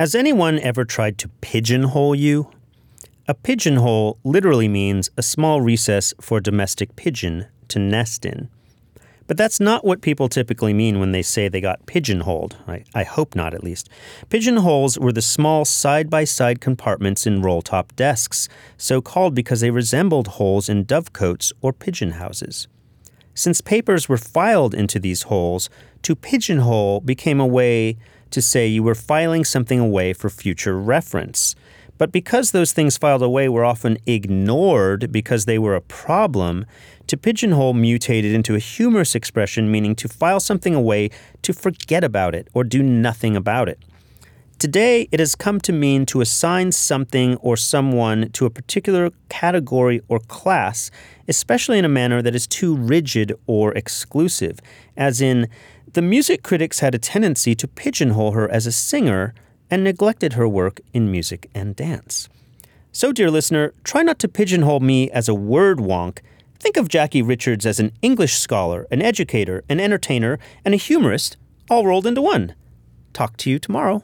Has anyone ever tried to pigeonhole you? A pigeonhole literally means a small recess for a domestic pigeon to nest in. But that's not what people typically mean when they say they got pigeonholed. I, I hope not, at least. Pigeonholes were the small side by side compartments in roll top desks, so called because they resembled holes in dovecotes or pigeon houses. Since papers were filed into these holes, to pigeonhole became a way to say you were filing something away for future reference. But because those things filed away were often ignored because they were a problem, to pigeonhole mutated into a humorous expression meaning to file something away to forget about it or do nothing about it. Today, it has come to mean to assign something or someone to a particular category or class, especially in a manner that is too rigid or exclusive, as in, the music critics had a tendency to pigeonhole her as a singer and neglected her work in music and dance. So, dear listener, try not to pigeonhole me as a word wonk. Think of Jackie Richards as an English scholar, an educator, an entertainer, and a humorist, all rolled into one. Talk to you tomorrow.